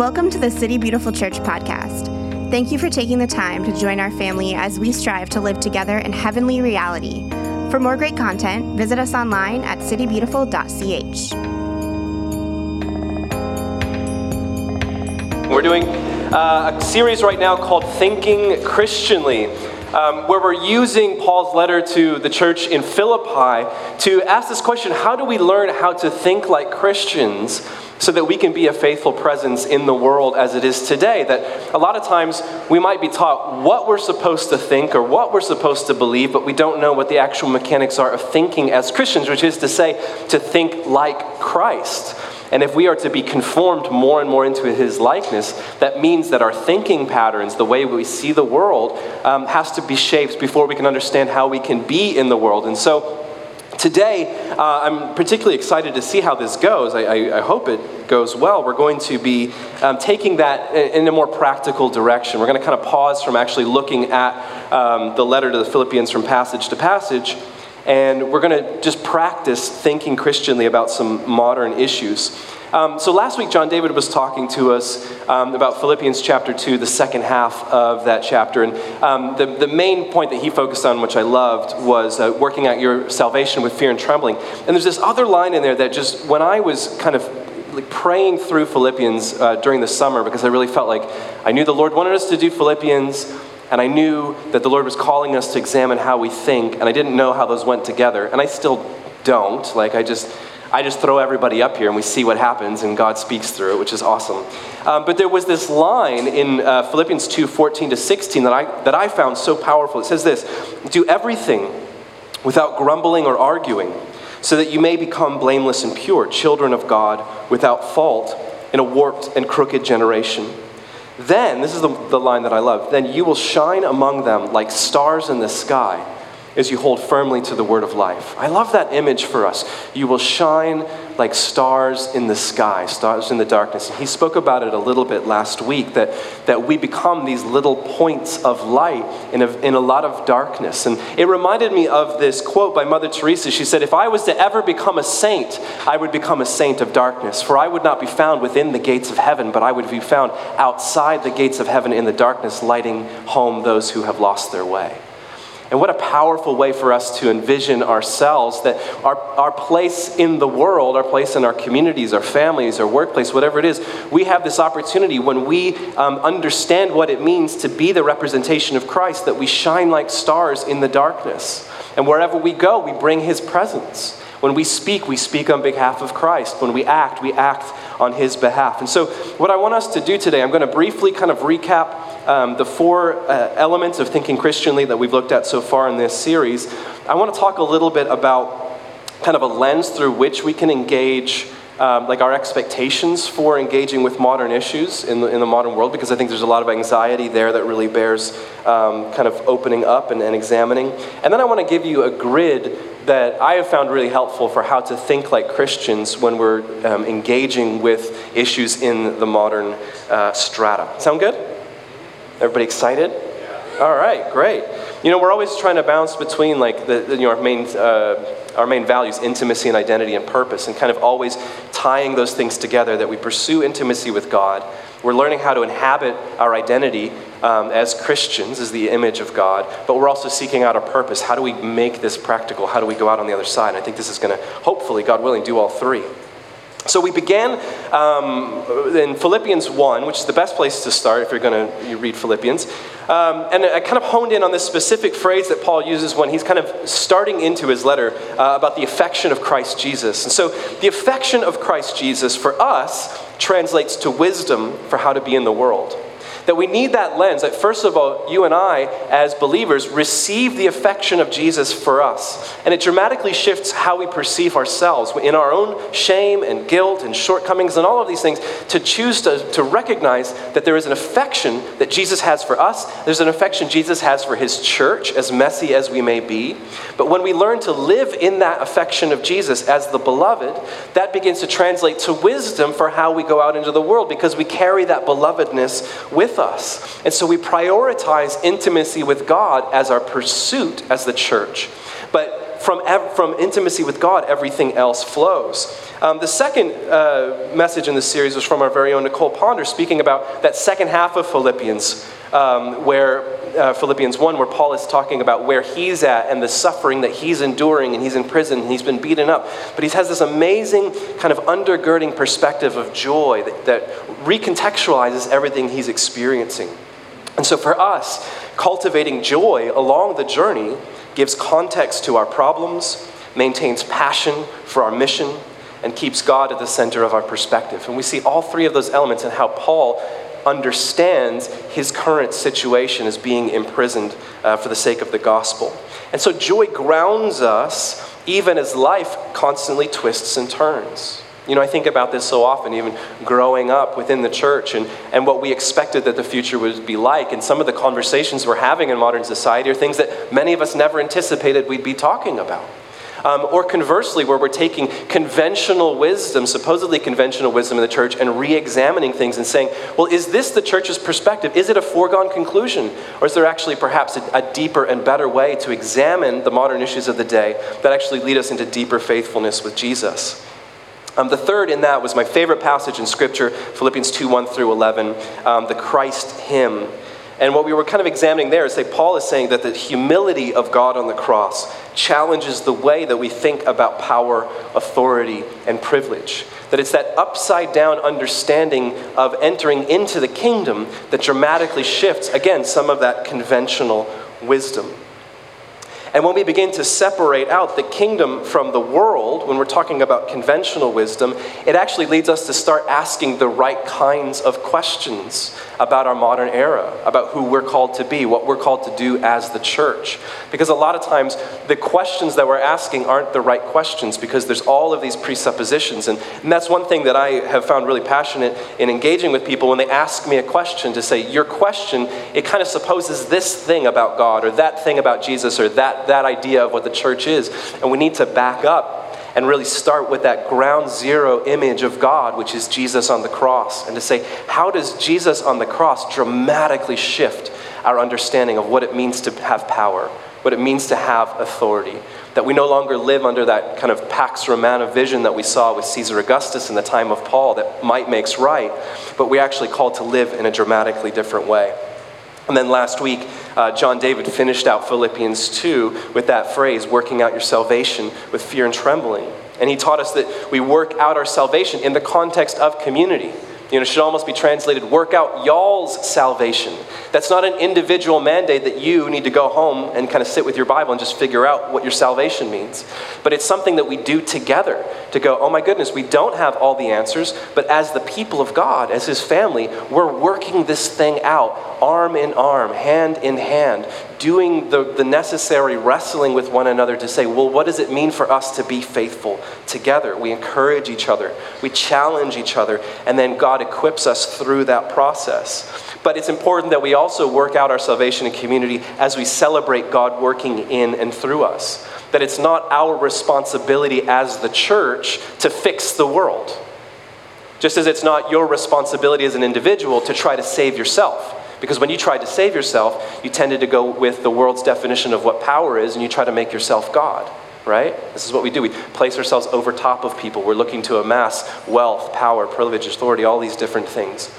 Welcome to the City Beautiful Church podcast. Thank you for taking the time to join our family as we strive to live together in heavenly reality. For more great content, visit us online at citybeautiful.ch. We're doing uh, a series right now called Thinking Christianly. Um, where we're using Paul's letter to the church in Philippi to ask this question how do we learn how to think like Christians so that we can be a faithful presence in the world as it is today. That a lot of times we might be taught what we're supposed to think or what we're supposed to believe, but we don't know what the actual mechanics are of thinking as Christians, which is to say, to think like Christ. And if we are to be conformed more and more into his likeness, that means that our thinking patterns, the way we see the world, um, has to be shaped before we can understand how we can be in the world. And so, Today, uh, I'm particularly excited to see how this goes. I, I, I hope it goes well. We're going to be um, taking that in, a more practical direction. We're going to kind of pause from actually looking at um, the letter to the Philippians from passage to passage, and we're going to just practice thinking Christianly about some modern issues. Um, so last week, John David was talking to us um, about Philippians chapter 2, the second half of that chapter. And um, the, the main point that he focused on, which I loved, was uh, working out your salvation with fear and trembling. And there's this other line in there that just, when I was kind of like praying through Philippians uh, during the summer, because I really felt like I knew the Lord wanted us to do Philippians. And I knew that the Lord was calling us to examine how we think, and I didn't know how those went together, and I still don't. Like, I just, I just throw everybody up here and we see what happens, and God speaks through it, which is awesome. Um, but there was this line in uh, Philippians 2 14 to 16 that I, that I found so powerful. It says this Do everything without grumbling or arguing, so that you may become blameless and pure, children of God, without fault, in a warped and crooked generation. Then, this is the, the line that I love, then you will shine among them like stars in the sky as you hold firmly to the word of life. I love that image for us. You will shine like stars in the sky, stars in the darkness. And he spoke about it a little bit last week that, that we become these little points of light in a, in a lot of darkness. And it reminded me of this quote by Mother Teresa. She said, If I was to ever become a saint, I would become a saint of darkness. For I would not be found within the gates of heaven, but I would be found outside the gates of heaven in the darkness, lighting home those who have lost their way. And what a powerful way for us to envision ourselves that our, our place in the world, our place in our communities, our families, our workplace, whatever it is, we have this opportunity when we um, understand what it means to be the representation of Christ, that we shine like stars in the darkness. And wherever we go, we bring his presence. When we speak, we speak on behalf of Christ. When we act, we act on his behalf. And so, what I want us to do today, I'm going to briefly kind of recap um, the four uh, elements of thinking Christianly that we've looked at so far in this series. I want to talk a little bit about kind of a lens through which we can engage. Um, like our expectations for engaging with modern issues in the, in the modern world, because I think there's a lot of anxiety there that really bears um, kind of opening up and, and examining. And then I want to give you a grid that I have found really helpful for how to think like Christians when we're um, engaging with issues in the modern uh, strata. Sound good? Everybody excited? All right, great. You know, we're always trying to bounce between like the, you know, our main, uh, our main values, intimacy and identity and purpose, and kind of always tying those things together that we pursue intimacy with God. We're learning how to inhabit our identity um, as Christians, as the image of God, but we're also seeking out a purpose. How do we make this practical? How do we go out on the other side? And I think this is going to, hopefully, God willing, do all three. So we began um, in Philippians 1, which is the best place to start if you're going to read Philippians. Um, and I kind of honed in on this specific phrase that Paul uses when he's kind of starting into his letter uh, about the affection of Christ Jesus. And so the affection of Christ Jesus for us translates to wisdom for how to be in the world. That we need that lens, that first of all, you and I, as believers, receive the affection of Jesus for us. And it dramatically shifts how we perceive ourselves in our own shame and guilt and shortcomings and all of these things, to choose to, to recognize that there is an affection that Jesus has for us. There's an affection Jesus has for his church, as messy as we may be. But when we learn to live in that affection of Jesus as the beloved, that begins to translate to wisdom for how we go out into the world because we carry that belovedness with us. And so we prioritize intimacy with God as our pursuit as the church. But from, from intimacy with God, everything else flows. Um, the second uh, message in this series was from our very own Nicole Ponder, speaking about that second half of Philippians, um, where uh, Philippians 1, where Paul is talking about where he's at and the suffering that he's enduring, and he's in prison, and he's been beaten up. But he has this amazing kind of undergirding perspective of joy that, that recontextualizes everything he's experiencing. And so for us, cultivating joy along the journey gives context to our problems, maintains passion for our mission, and keeps God at the center of our perspective. And we see all three of those elements in how Paul understands his current situation as being imprisoned uh, for the sake of the gospel. And so joy grounds us even as life constantly twists and turns. You know, I think about this so often, even growing up within the church and, and what we expected that the future would be like. And some of the conversations we're having in modern society are things that many of us never anticipated we'd be talking about. Um, or conversely, where we're taking conventional wisdom, supposedly conventional wisdom in the church, and re examining things and saying, well, is this the church's perspective? Is it a foregone conclusion? Or is there actually perhaps a, a deeper and better way to examine the modern issues of the day that actually lead us into deeper faithfulness with Jesus? Um, the third in that was my favorite passage in Scripture, Philippians 2 1 through 11, um, the Christ hymn. And what we were kind of examining there is that Paul is saying that the humility of God on the cross challenges the way that we think about power, authority, and privilege. That it's that upside down understanding of entering into the kingdom that dramatically shifts, again, some of that conventional wisdom. And when we begin to separate out the kingdom from the world, when we're talking about conventional wisdom, it actually leads us to start asking the right kinds of questions about our modern era, about who we're called to be, what we're called to do as the church. Because a lot of times, the questions that we're asking aren't the right questions because there's all of these presuppositions. And, and that's one thing that I have found really passionate in engaging with people when they ask me a question to say, Your question, it kind of supposes this thing about God or that thing about Jesus or that that, idea of what the church is. And we need to back up and really start with that ground zero image of God, which is Jesus on the cross, and to say, how does Jesus on the cross dramatically shift our understanding of what it means to have power, what it means to have authority? That we no longer live under that kind of Pax Romana vision that we saw with Caesar Augustus in the time of Paul, that might makes right, but we actually called to live in a dramatically different way. And then last week, uh, John David finished out Philippians 2 with that phrase, working out your salvation with fear and trembling. And he taught us that we work out our salvation in the context of community. You know, should almost be translated work out y'all's salvation. That's not an individual mandate that you need to go home and kind of sit with your Bible and just figure out what your salvation means. But it's something that we do together to go, oh my goodness, we don't have all the answers, but as the people of God, as his family, we're working this thing out arm in arm, hand in hand, doing the, the necessary wrestling with one another to say, well, what does it mean for us to be faithful together? We encourage each other, we challenge each other, and then God equips us through that process. But it's important that we also work out our salvation in community as we celebrate God working in and through us. That it's not our responsibility as the church to fix the world. Just as it's not your responsibility as an individual to try to save yourself. Because when you tried to save yourself, you tended to go with the world's definition of what power is and you try to make yourself God, right? This is what we do. We place ourselves over top of people. We're looking to amass wealth, power, privilege, authority, all these different things.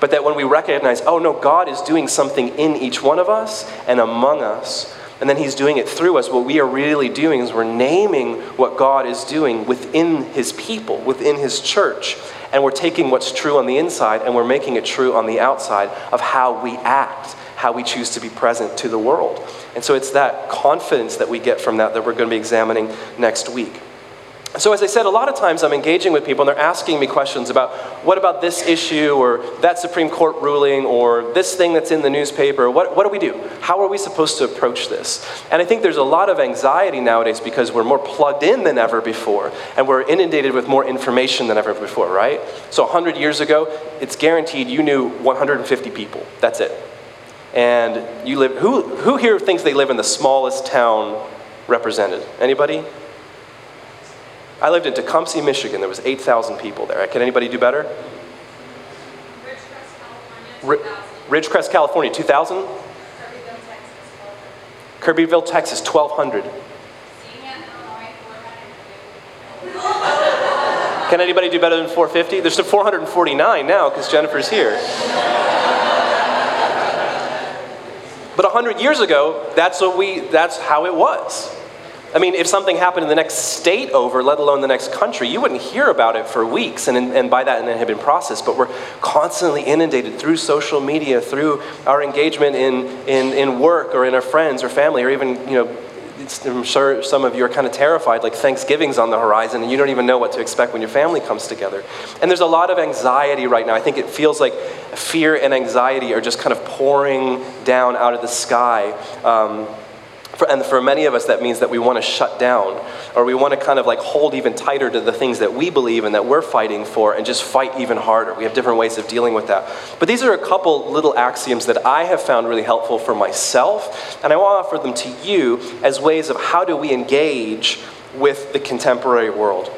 But that when we recognize, oh no, God is doing something in each one of us and among us, and then He's doing it through us, what we are really doing is we're naming what God is doing within His people, within His church and we're taking what's true on the inside and we're making it true on the outside of how we act, how we choose to be present to the world. And so it's that confidence that we get from that that we're going to be examining next week. So, as I said, a lot of times I'm engaging with people and they're asking me questions about what about this issue or that Supreme Court ruling or this thing that's in the newspaper. What, what do we do? How are we supposed to approach this? And I think there's a lot of anxiety nowadays because we're more plugged in than ever before and we're inundated with more information than ever before, right? So, 100 years ago, it's guaranteed you knew 150 people. That's it. And you live, who, who here thinks they live in the smallest town represented? Anybody? I lived in Tecumseh, Michigan. There was 8,000 people there. Can anybody do better? Ridgecrest, California, 2000. Kirbyville, Texas, 1200. Kirbyville, Texas, 1,200. Can anybody do better than 450? There's 449 now because Jennifer's here. But 100 years ago, that's, what we, that's how it was. I mean, if something happened in the next state over, let alone the next country, you wouldn't hear about it for weeks, and, and by that, and it had been processed. But we're constantly inundated through social media, through our engagement in, in, in work or in our friends or family, or even, you know, I'm sure some of you are kind of terrified, like Thanksgiving's on the horizon, and you don't even know what to expect when your family comes together. And there's a lot of anxiety right now. I think it feels like fear and anxiety are just kind of pouring down out of the sky. Um, for, and for many of us, that means that we want to shut down, or we want to kind of like hold even tighter to the things that we believe and that we're fighting for, and just fight even harder. We have different ways of dealing with that. But these are a couple little axioms that I have found really helpful for myself, and I want to offer them to you as ways of how do we engage with the contemporary world.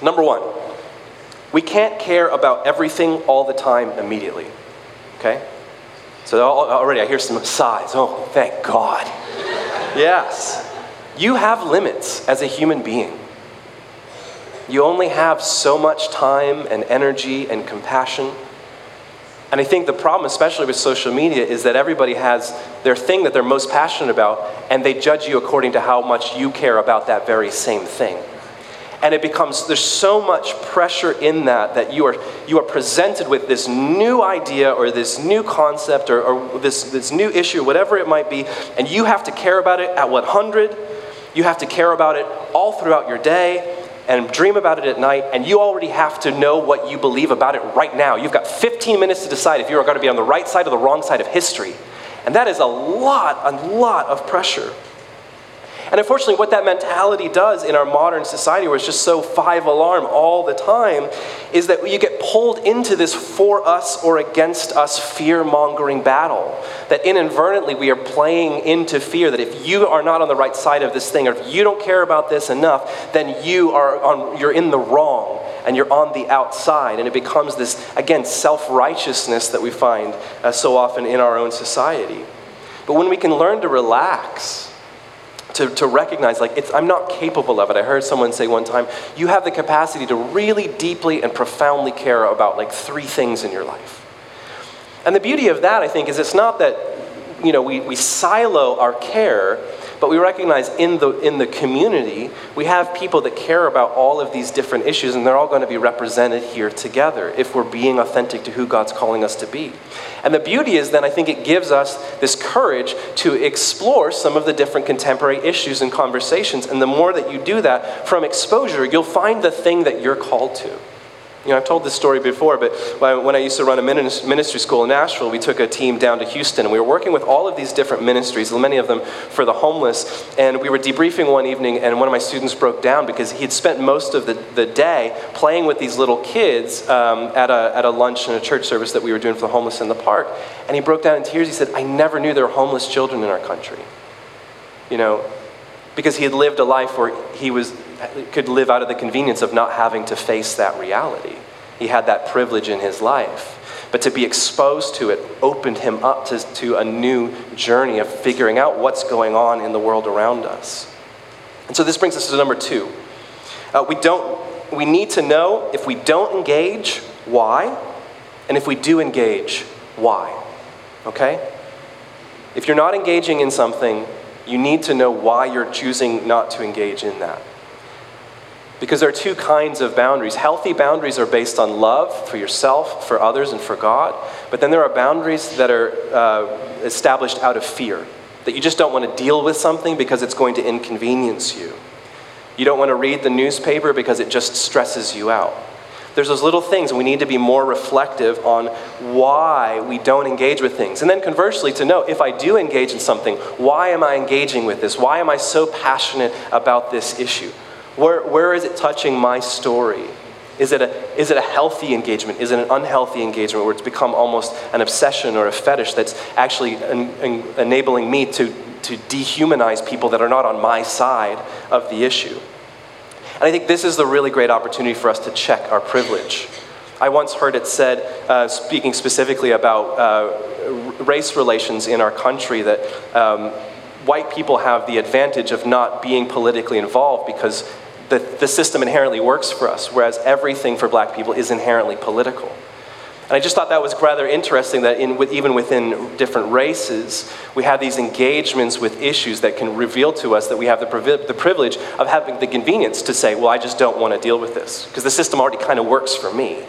Number one, we can't care about everything all the time immediately. Okay? So already I hear some sighs. Oh, thank God. Yes. You have limits as a human being. You only have so much time and energy and compassion. And I think the problem, especially with social media, is that everybody has their thing that they're most passionate about, and they judge you according to how much you care about that very same thing. And it becomes, there's so much pressure in that that you are, you are presented with this new idea or this new concept or, or this, this new issue, whatever it might be, and you have to care about it at what 100. You have to care about it all throughout your day and dream about it at night, and you already have to know what you believe about it right now. You've got 15 minutes to decide if you are going to be on the right side or the wrong side of history. And that is a lot, a lot of pressure. And unfortunately, what that mentality does in our modern society, where it's just so five alarm all the time, is that you get pulled into this for us or against us fear mongering battle. That inadvertently we are playing into fear that if you are not on the right side of this thing, or if you don't care about this enough, then you are on, you're in the wrong and you're on the outside. And it becomes this, again, self righteousness that we find uh, so often in our own society. But when we can learn to relax, to, to recognize like it's, i'm not capable of it. I heard someone say one time you have the capacity to really deeply and profoundly care about like three things in your life. And the beauty of that i think is it's not that you know we, we silo our care but we recognize in the, in the community, we have people that care about all of these different issues, and they're all going to be represented here together if we're being authentic to who God's calling us to be. And the beauty is then, I think it gives us this courage to explore some of the different contemporary issues and conversations. And the more that you do that from exposure, you'll find the thing that you're called to. You know, I've told this story before, but when I used to run a ministry school in Nashville, we took a team down to Houston, and we were working with all of these different ministries, many of them for the homeless. And we were debriefing one evening, and one of my students broke down because he had spent most of the, the day playing with these little kids um, at, a, at a lunch and a church service that we were doing for the homeless in the park. And he broke down in tears. He said, I never knew there were homeless children in our country. You know, because he had lived a life where he was could live out of the convenience of not having to face that reality. He had that privilege in his life. But to be exposed to it opened him up to, to a new journey of figuring out what's going on in the world around us. And so this brings us to number two. Uh, we, don't, we need to know if we don't engage, why? And if we do engage, why? Okay? If you're not engaging in something, you need to know why you're choosing not to engage in that. Because there are two kinds of boundaries. Healthy boundaries are based on love for yourself, for others, and for God. But then there are boundaries that are uh, established out of fear, that you just don't want to deal with something because it's going to inconvenience you. You don't want to read the newspaper because it just stresses you out. There's those little things, we need to be more reflective on why we don't engage with things. And then conversely, to know if I do engage in something, why am I engaging with this? Why am I so passionate about this issue? Where, where is it touching my story? Is it, a, is it a healthy engagement? Is it an unhealthy engagement where it's become almost an obsession or a fetish that's actually en, en, enabling me to, to dehumanize people that are not on my side of the issue? And I think this is the really great opportunity for us to check our privilege. I once heard it said, uh, speaking specifically about uh, race relations in our country, that um, white people have the advantage of not being politically involved because that the system inherently works for us, whereas everything for black people is inherently political. And I just thought that was rather interesting that in, with, even within different races, we have these engagements with issues that can reveal to us that we have the, privi- the privilege of having the convenience to say, well, I just don't want to deal with this, because the system already kind of works for me.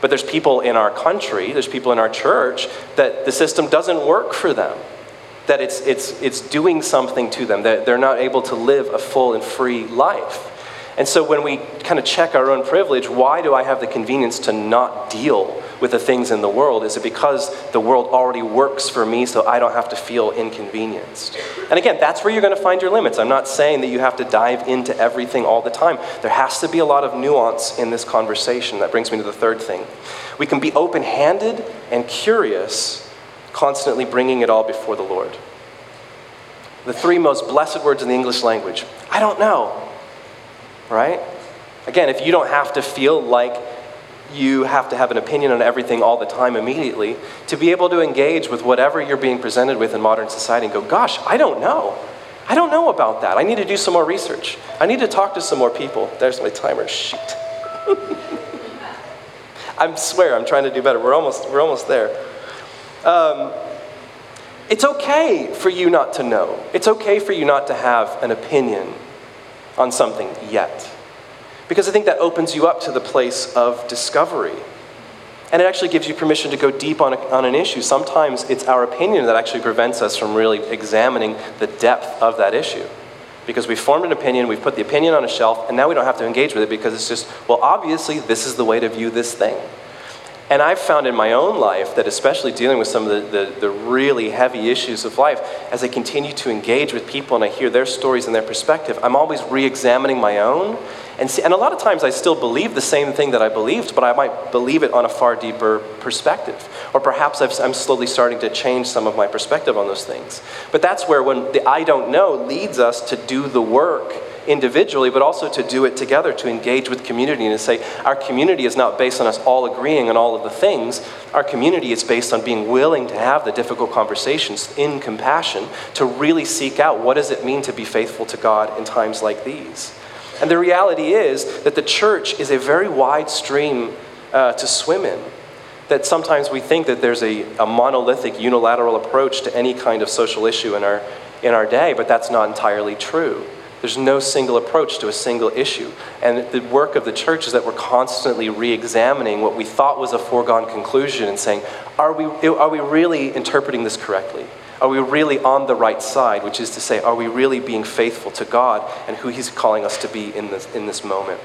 But there's people in our country, there's people in our church that the system doesn't work for them, that it's, it's, it's doing something to them, that they're not able to live a full and free life. And so when we kind of check our own privilege, why do I have the convenience to not deal with the things in the world? Is it because the world already works for me so I don't have to feel inconvenienced? And again, that's where you're going to find your limits. I'm not saying that you have to dive into everything all the time. There has to be a lot of nuance in this conversation. That brings me to the third thing. We can be open handed and curious, constantly bringing it all before the Lord. The three most blessed words in the English language I don't know right? Again, if you don't have to feel like you have to have an opinion on everything all the time immediately, to be able to engage with whatever you're being presented with in modern society and go, gosh, I don't know. I don't know about that. I need to do some more research. I need to talk to some more people. There's my timer. Shoot. I swear I'm trying to do better. We're almost, we're almost there. Um, it's okay for you not to know. It's okay for you not to have an opinion on something yet. Because I think that opens you up to the place of discovery. And it actually gives you permission to go deep on, a, on an issue. Sometimes it's our opinion that actually prevents us from really examining the depth of that issue. Because we've formed an opinion, we've put the opinion on a shelf, and now we don't have to engage with it because it's just, well, obviously, this is the way to view this thing. And I've found in my own life that, especially dealing with some of the, the, the, really heavy issues of life, as I continue to engage with people and I hear their stories and their perspective, I'm always re examining my own. And, see, and a lot of times I still believe the same thing that I believed, but I might believe it on a far deeper perspective. Or perhaps i am slowly starting to change some of my perspective on those things. But that's where, when the I don't know leads us to do the work individually, but also to do it together, to engage with community and to say, our community is not based on us all agreeing on all of the things. Our community is based on being willing to have the difficult conversations in compassion, to really seek out what does it mean to be faithful to God in times like these. And the reality is that the church is a very wide stream uh, to swim in. That sometimes we think that there's a, a monolithic, unilateral approach to any kind of social issue in our, in our day, but that's not entirely true. There's no single approach to a single issue. And the work of the church is that we're constantly re examining what we thought was a foregone conclusion and saying, are we, are we really interpreting this correctly? Are we really on the right side? Which is to say, are we really being faithful to God and who He's calling us to be in this, in this moment?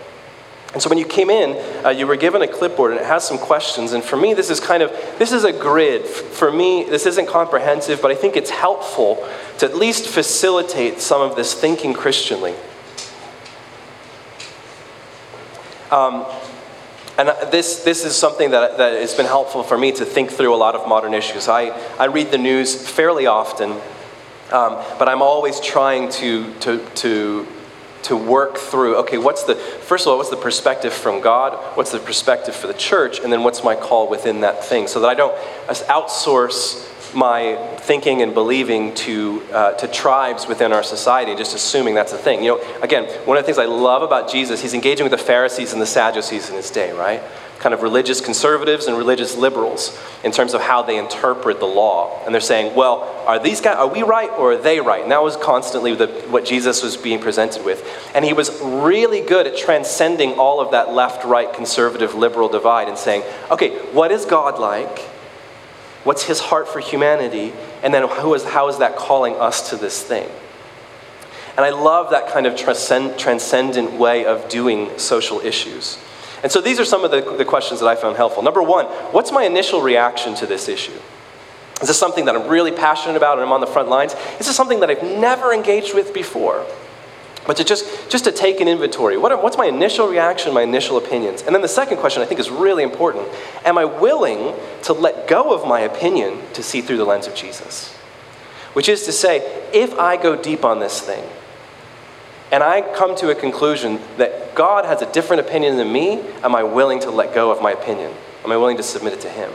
And so when you came in, uh, you were given a clipboard and it has some questions. And for me, this is kind of this is a grid. For me, this isn't comprehensive, but I think it's helpful to at least facilitate some of this thinking Christianly. Um, and this, this is something that, that has been helpful for me to think through a lot of modern issues. I, I read the news fairly often, um, but I'm always trying to, to, to to work through okay what's the first of all what's the perspective from god? What's the perspective for the church? And then what's my call within that thing? So that i don't outsource my thinking and believing to, uh, to tribes within our society, just assuming that's a thing. You know, again, one of the things I love about Jesus, he's engaging with the Pharisees and the Sadducees in his day, right? kind of religious conservatives and religious liberals in terms of how they interpret the law. And they're saying, well, are these guys, are we right or are they right? And that was constantly the, what Jesus was being presented with. And he was really good at transcending all of that left right conservative liberal divide and saying, okay, what is God like? What's his heart for humanity? And then who is, how is that calling us to this thing? And I love that kind of transcend, transcendent way of doing social issues. And so these are some of the, the questions that I found helpful. Number one, what's my initial reaction to this issue? Is this something that I'm really passionate about and I'm on the front lines? Is this something that I've never engaged with before? But to just, just to take an inventory, what what's my initial reaction, my initial opinions? And then the second question I think is really important. Am I willing to let go of my opinion to see through the lens of Jesus? Which is to say, if I go deep on this thing, and I come to a conclusion that God has a different opinion than me, am I willing to let go of my opinion? Am I willing to submit it to Him?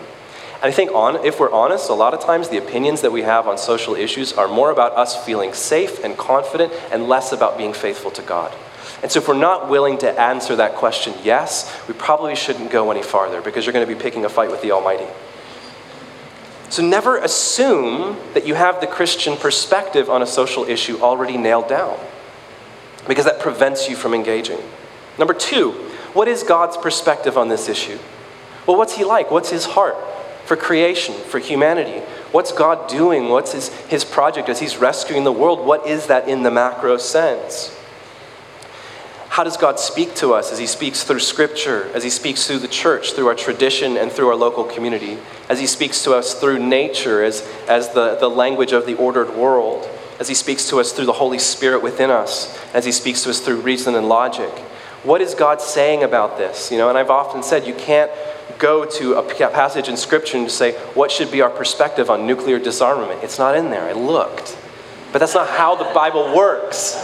And I think on, if we're honest, a lot of times the opinions that we have on social issues are more about us feeling safe and confident and less about being faithful to God. And so, if we're not willing to answer that question yes, we probably shouldn't go any farther because you're going to be picking a fight with the Almighty. So, never assume that you have the Christian perspective on a social issue already nailed down because that prevents you from engaging. Number two, what is God's perspective on this issue? Well, what's He like? What's His heart for creation, for humanity? What's God doing? What's His, his project as He's rescuing the world? What is that in the macro sense? How does God speak to us as He speaks through Scripture, as He speaks through the church, through our tradition, and through our local community, as He speaks to us through nature, as, as the, the language of the ordered world, as He speaks to us through the Holy Spirit within us, as He speaks to us through reason and logic? What is God saying about this? You know, and I've often said you can't go to a passage in Scripture and say, what should be our perspective on nuclear disarmament? It's not in there. I looked. But that's not how the Bible works.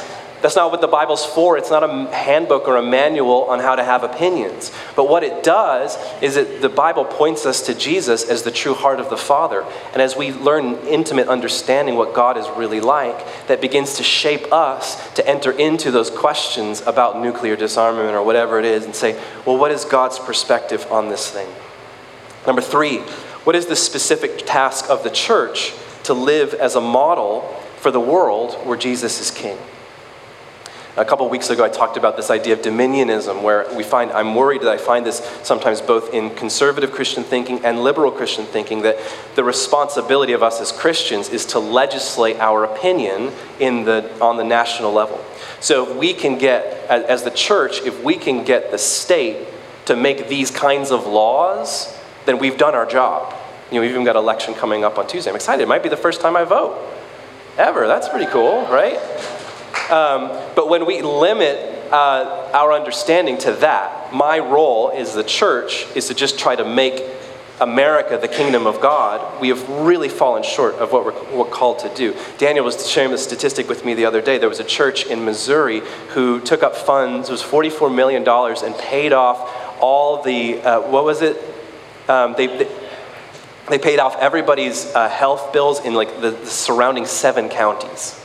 That's not what the Bible's for. It's not a handbook or a manual on how to have opinions. But what it does is that the Bible points us to Jesus as the true heart of the Father. And as we learn intimate understanding what God is really like, that begins to shape us to enter into those questions about nuclear disarmament or whatever it is and say, well, what is God's perspective on this thing? Number three, what is the specific task of the church to live as a model for the world where Jesus is king? A couple weeks ago, I talked about this idea of dominionism, where we find, I'm worried that I find this sometimes both in conservative Christian thinking and liberal Christian thinking, that the responsibility of us as Christians is to legislate our opinion in the, on the national level. So if we can get, as the church, if we can get the state to make these kinds of laws, then we've done our job. You know, we've even got election coming up on Tuesday. I'm excited. It might be the first time I vote ever. That's pretty cool, right? Um, but when we limit uh, our understanding to that, my role as the church is to just try to make America the kingdom of God, we have really fallen short of what we're, we're, called to do. Daniel was sharing a statistic with me the other day. There was a church in Missouri who took up funds, it was $44 million, and paid off all the, uh, what was it? Um, they, they, they, paid off everybody's uh, health bills in like the, the surrounding seven counties.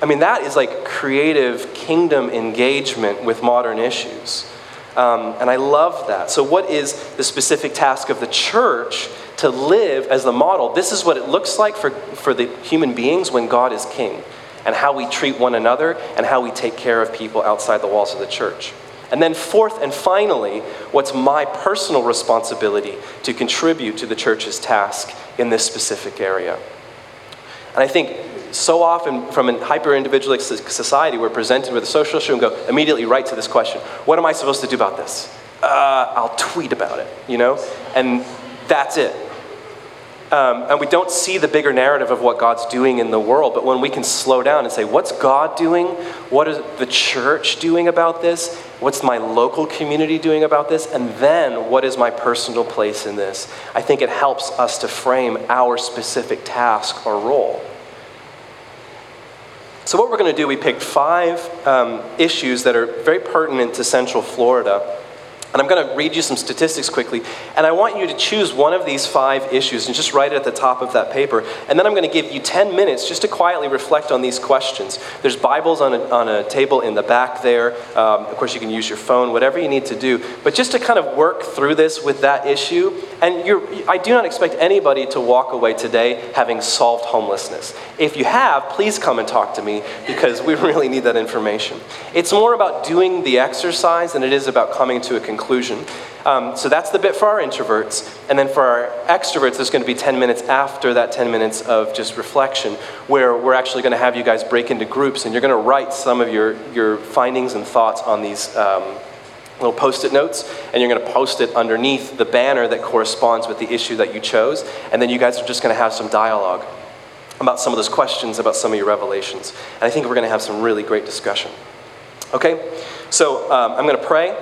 I mean, that is like creative kingdom engagement with modern issues. Um, and I love that. So, what is the specific task of the church to live as the model? This is what it looks like for, for the human beings when God is king, and how we treat one another, and how we take care of people outside the walls of the church. And then, fourth and finally, what's my personal responsibility to contribute to the church's task in this specific area? And I think so often from a hyper individualistic society, we're presented with a social issue and go immediately right to this question What am I supposed to do about this? Uh, I'll tweet about it, you know? And that's it. Um, and we don't see the bigger narrative of what God's doing in the world, but when we can slow down and say, What's God doing? What is the church doing about this? What's my local community doing about this? And then, what is my personal place in this? I think it helps us to frame our specific task or role. So, what we're going to do, we picked five um, issues that are very pertinent to Central Florida and I'm going to read you some statistics quickly. And I want you to choose one of these five issues and just write it at the top of that paper. And then I'm going to give you 10 minutes just to quietly reflect on these questions. There's Bibles on a, on a table in the back there. Um, of course, you can use your phone, whatever you need to do. But just to kind of work through this with that issue. And I do not expect anybody to walk away today having solved homelessness. If you have, please come and talk to me because we really need that information. It's more about doing the exercise than it is about coming to a conclusion. Um, so that's the bit for our introverts. And then for our extroverts, there's going to be 10 minutes after that 10 minutes of just reflection, where we're actually going to have you guys break into groups and you're going to write some of your, your findings and thoughts on these. Um, little post-it notes and you're going to post it underneath the banner that corresponds with the issue that you chose and then you guys are just going to have some dialogue about some of those questions about some of your revelations. And i think we're going to have some really great discussion. Okay so um, i'm going to pray.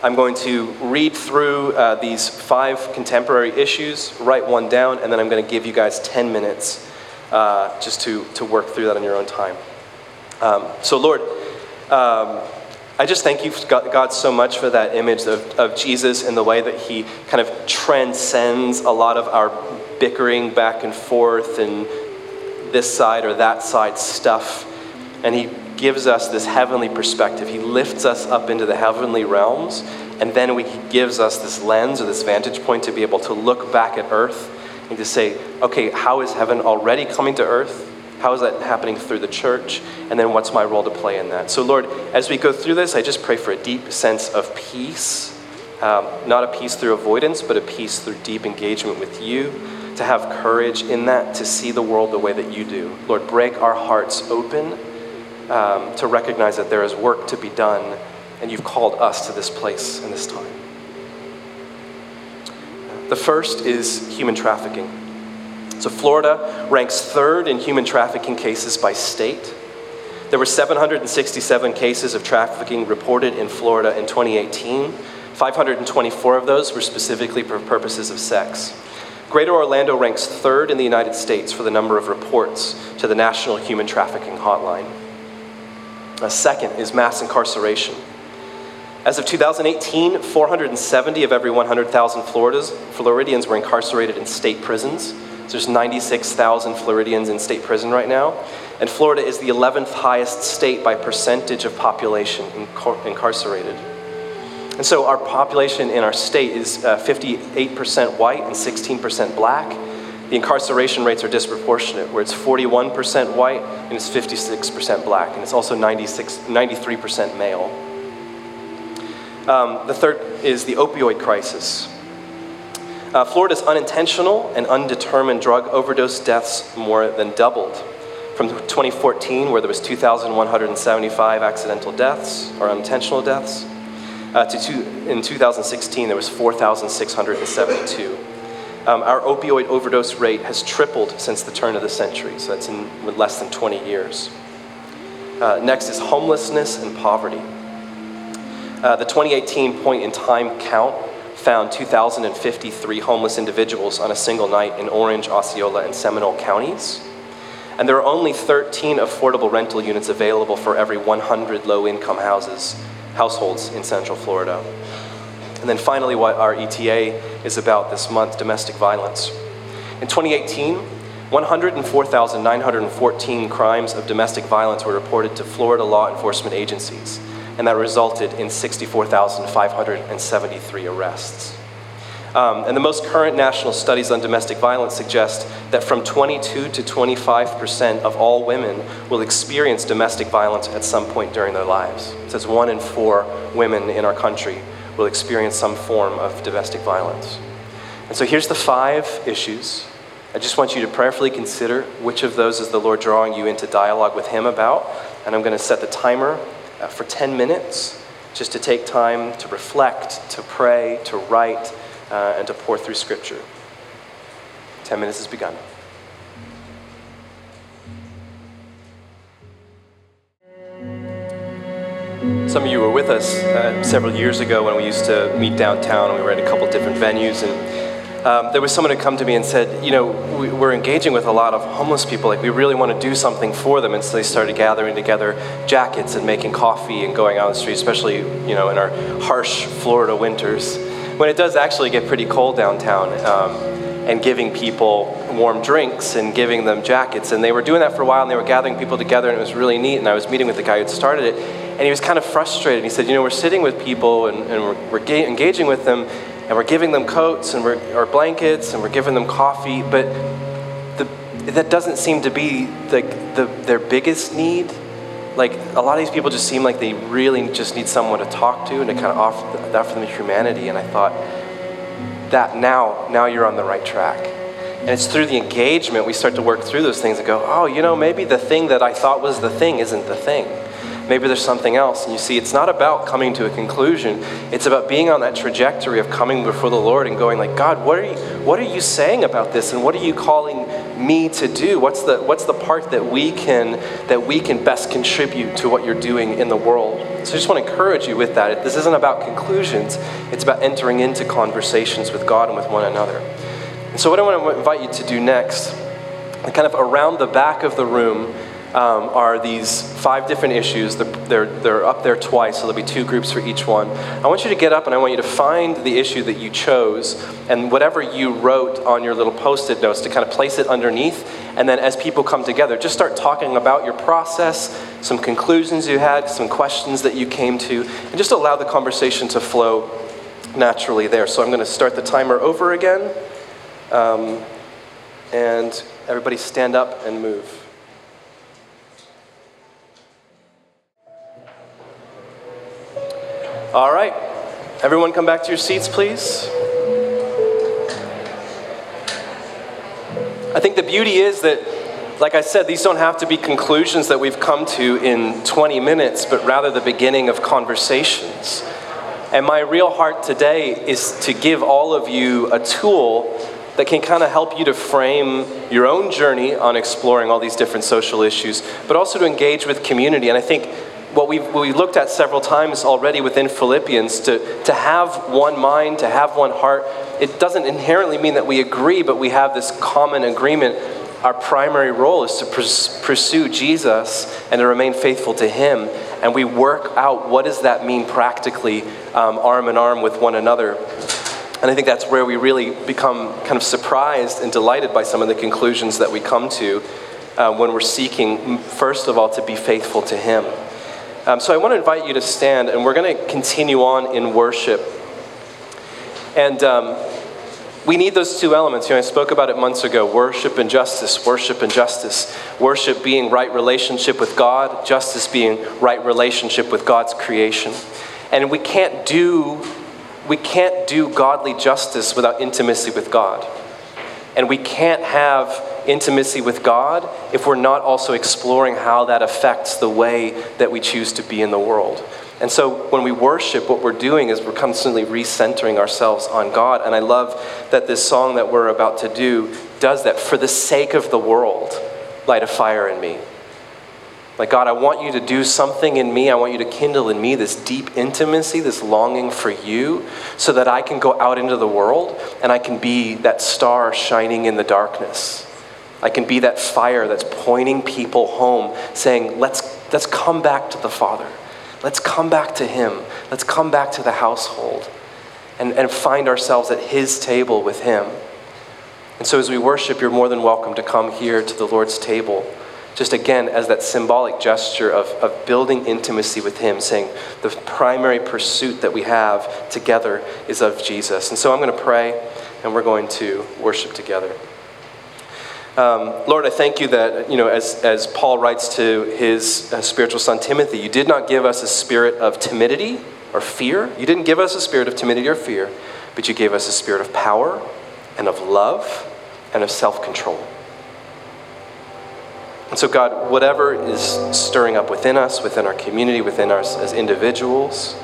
I'm going to read through uh, these five contemporary issues, write one down, and then I'm going to give you guys 10 minutes uh, just to, to work through that on your own time. Um, so, Lord, um, I just thank you, God, so much for that image of, of Jesus and the way that He kind of transcends a lot of our bickering back and forth and this side or that side stuff. And He gives us this heavenly perspective. He lifts us up into the heavenly realms, and then we, He gives us this lens or this vantage point to be able to look back at earth and to say, okay, how is heaven already coming to earth? How is that happening through the church? And then what's my role to play in that? So, Lord, as we go through this, I just pray for a deep sense of peace. Um, not a peace through avoidance, but a peace through deep engagement with you, to have courage in that, to see the world the way that you do. Lord, break our hearts open um, to recognize that there is work to be done, and you've called us to this place and this time. The first is human trafficking. So, Florida ranks third in human trafficking cases by state. There were 767 cases of trafficking reported in Florida in 2018. 524 of those were specifically for purposes of sex. Greater Orlando ranks third in the United States for the number of reports to the National Human Trafficking Hotline. A second is mass incarceration. As of 2018, 470 of every 100,000 Floridians were incarcerated in state prisons. There's 96,000 Floridians in state prison right now. And Florida is the 11th highest state by percentage of population incarcerated. And so our population in our state is uh, 58% white and 16% black. The incarceration rates are disproportionate, where it's 41% white and it's 56% black, and it's also 96, 93% male. Um, the third is the opioid crisis. Uh, Florida's unintentional and undetermined drug overdose deaths more than doubled. From 2014, where there was 2,175 accidental deaths or unintentional deaths, uh, to two, in 2016, there was 4,672. Um, our opioid overdose rate has tripled since the turn of the century, so that's in less than 20 years. Uh, next is homelessness and poverty. Uh, the 2018 point in time count found 2,053 homeless individuals on a single night in Orange, Osceola, and Seminole counties. And there are only 13 affordable rental units available for every 100 low income houses, households in Central Florida. And then finally, what our ETA is about this month domestic violence. In 2018, 104,914 crimes of domestic violence were reported to Florida law enforcement agencies and that resulted in 64,573 arrests. Um, and the most current national studies on domestic violence suggest that from 22 to 25 percent of all women will experience domestic violence at some point during their lives. It says one in four women in our country will experience some form of domestic violence. And so here's the five issues. I just want you to prayerfully consider which of those is the Lord drawing you into dialogue with Him about. And I'm going to set the timer uh, for 10 minutes just to take time to reflect, to pray, to write, uh, and to pore through Scripture. 10 minutes has begun. Some of you were with us uh, several years ago when we used to meet downtown and we were at a couple different venues. And um, there was someone who come to me and said, you know, we, are engaging with a lot of homeless people. Like we really want to do something for them, and so they started gathering together jackets and making coffee and going out on the street, especially you know in our harsh Florida winters, when it does actually get pretty cold downtown. Um, and giving people warm drinks and giving them jackets. And they were doing that for a while and they were gathering people together and it was really neat. And I was meeting with the guy who started it and he was kind of frustrated. He said, You know, we're sitting with people and, and we're, we're ga- engaging with them and we're giving them coats and we're, or blankets and we're giving them coffee, but the, that doesn't seem to be the, the, their biggest need. Like a lot of these people just seem like they really just need someone to talk to and to kind of offer, offer them humanity. And I thought, that now, now you're on the right track. And it's through the engagement we start to work through those things and go, oh, you know, maybe the thing that I thought was the thing isn't the thing maybe there's something else. And you see, it's not about coming to a conclusion. It's about being on that trajectory of coming before the Lord and going like, God, what are you, what are you saying about this? And what are you calling me to do? What's the, what's the part that we can, that we can best contribute to what you're doing in the world? So I just want to encourage you with that. This isn't about conclusions. It's about entering into conversations with God and with one another. And so what I want to invite you to do next, kind of around the back of the room, um, are these five different issues. They're, they're up there twice, so there'll be two groups for each one. I want you to get up and I want you to find the issue that you chose and whatever you wrote on your little post it notes to kind of place it underneath. And then as people come together, just start talking about your process, some conclusions you had, some questions that you came to, and just allow the conversation to flow naturally there. So I'm going to start the timer over again. Um, and everybody stand up and move. All right. Everyone come back to your seats, please. I think the beauty is that, like I said, these don't have to be conclusions that we've come to in 20 minutes, but rather the beginning of conversations. And my real heart today is to give all of you a tool that can kind of help you to frame your own journey on exploring all these different social issues, but also to engage with community. And I think what we've, what we've looked at several times already within Philippians to, to have one mind, to have one heart, it doesn't inherently mean that we agree, but we have this common agreement. Our primary role is to pursue Jesus and to remain faithful to Him. And we work out what does that mean practically, um, arm in arm with one another. And I think that's where we really become kind of surprised and delighted by some of the conclusions that we come to uh, when we're seeking, first of all, to be faithful to Him. Um, so I want to invite you to stand, and we're going to continue on in worship. And um, we need those two elements. You know, I spoke about it months ago worship and justice, worship and justice. Worship being right relationship with God, justice being right relationship with God's creation. And we can't do we can't do godly justice without intimacy with God. And we can't have intimacy with God if we're not also exploring how that affects the way that we choose to be in the world. And so when we worship, what we're doing is we're constantly recentering ourselves on God. And I love that this song that we're about to do does that. For the sake of the world, light a fire in me. Like, God, I want you to do something in me. I want you to kindle in me this deep intimacy, this longing for you, so that I can go out into the world and I can be that star shining in the darkness. I can be that fire that's pointing people home, saying, let's, let's come back to the Father. Let's come back to Him. Let's come back to the household and, and find ourselves at His table with Him. And so, as we worship, you're more than welcome to come here to the Lord's table. Just again, as that symbolic gesture of, of building intimacy with Him, saying the primary pursuit that we have together is of Jesus. And so I'm going to pray and we're going to worship together. Um, Lord, I thank you that, you know, as, as Paul writes to his uh, spiritual son Timothy, you did not give us a spirit of timidity or fear. You didn't give us a spirit of timidity or fear, but you gave us a spirit of power and of love and of self control. And so, God, whatever is stirring up within us, within our community, within us as individuals,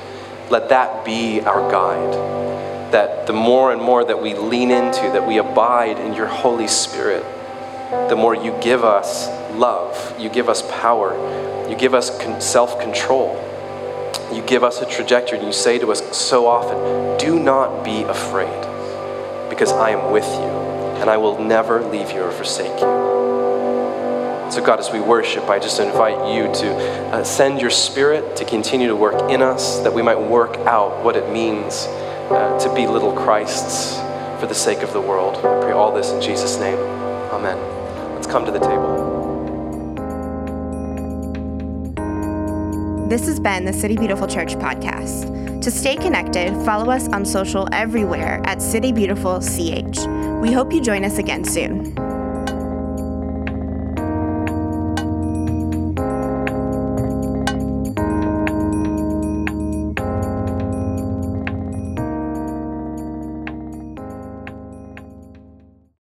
let that be our guide. That the more and more that we lean into, that we abide in your Holy Spirit, the more you give us love, you give us power, you give us self control, you give us a trajectory, and you say to us so often, Do not be afraid, because I am with you, and I will never leave you or forsake you. So, God, as we worship, I just invite you to uh, send your spirit to continue to work in us, that we might work out what it means uh, to be little Christs for the sake of the world. I pray all this in Jesus' name. Amen. Let's come to the table. This has been the City Beautiful Church podcast. To stay connected, follow us on social everywhere at City Beautiful CH. We hope you join us again soon.